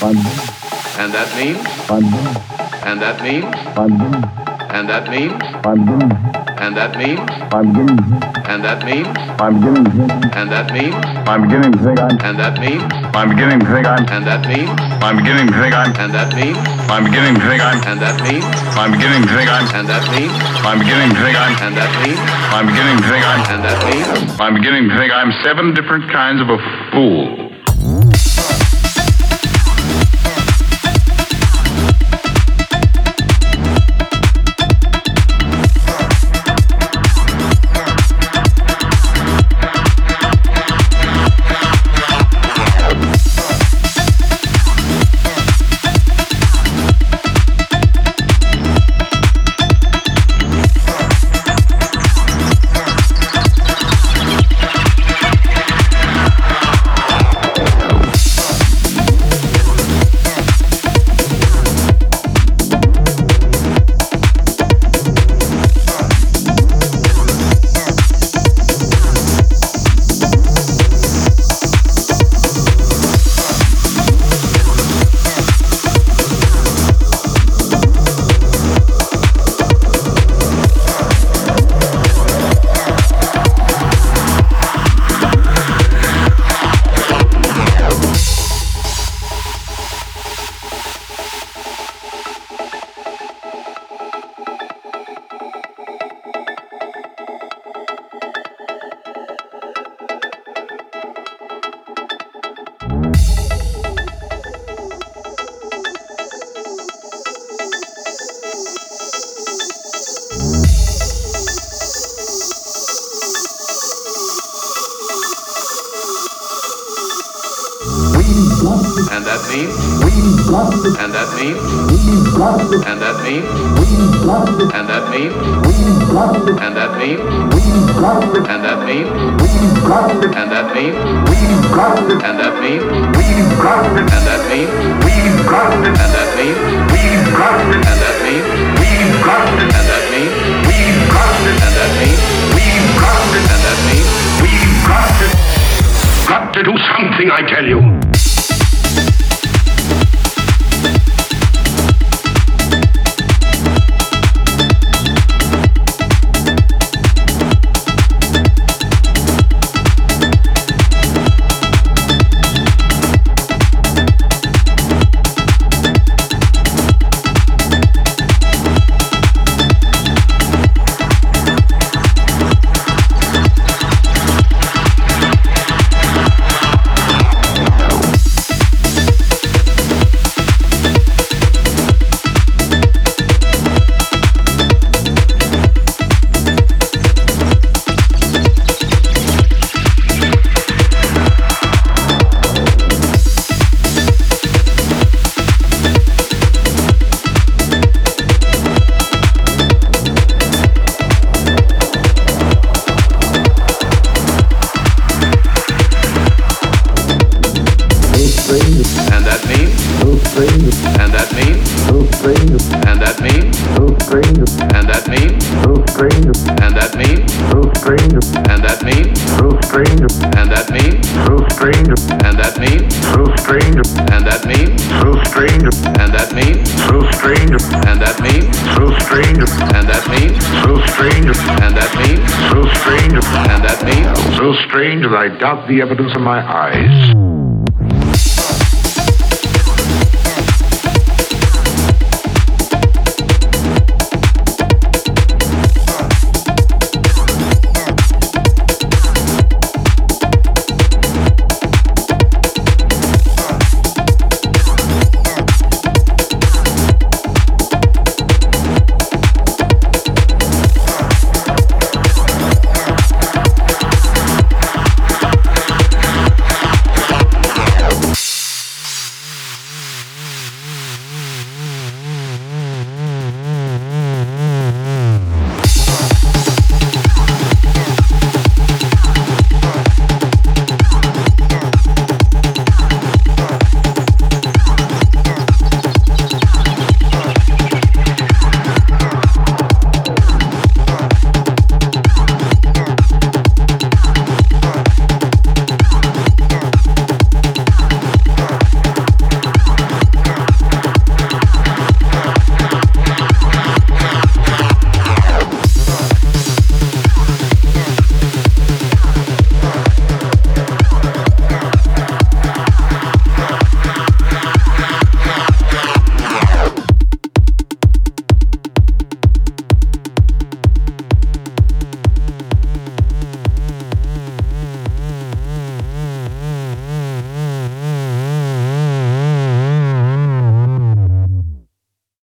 I'm beginning to think. And that means? And that means. I'm giving and that means I'm beginning. And that means? I'm beginning think I'm. And that means? I'm beginning to think I'm. And that means? I'm beginning to think I'm. And that means? I'm beginning to think I'm. And that means? I'm beginning to think I'm. And that means? I'm beginning to think I'm. And that means? I'm beginning to think I'm. And that means? I'm beginning to think I'm seven different kinds of a fool. Means? And that means? And that means? And that means? And that means? And that means? And that means? And that means? And that means? And that means? And that means? And that means? And that means? And that means? Got to do something, I tell you. Strange, and that means? So strange, and that means? So strange, and that means? So strange, And that means? so strange that I doubt the evidence of my eyes.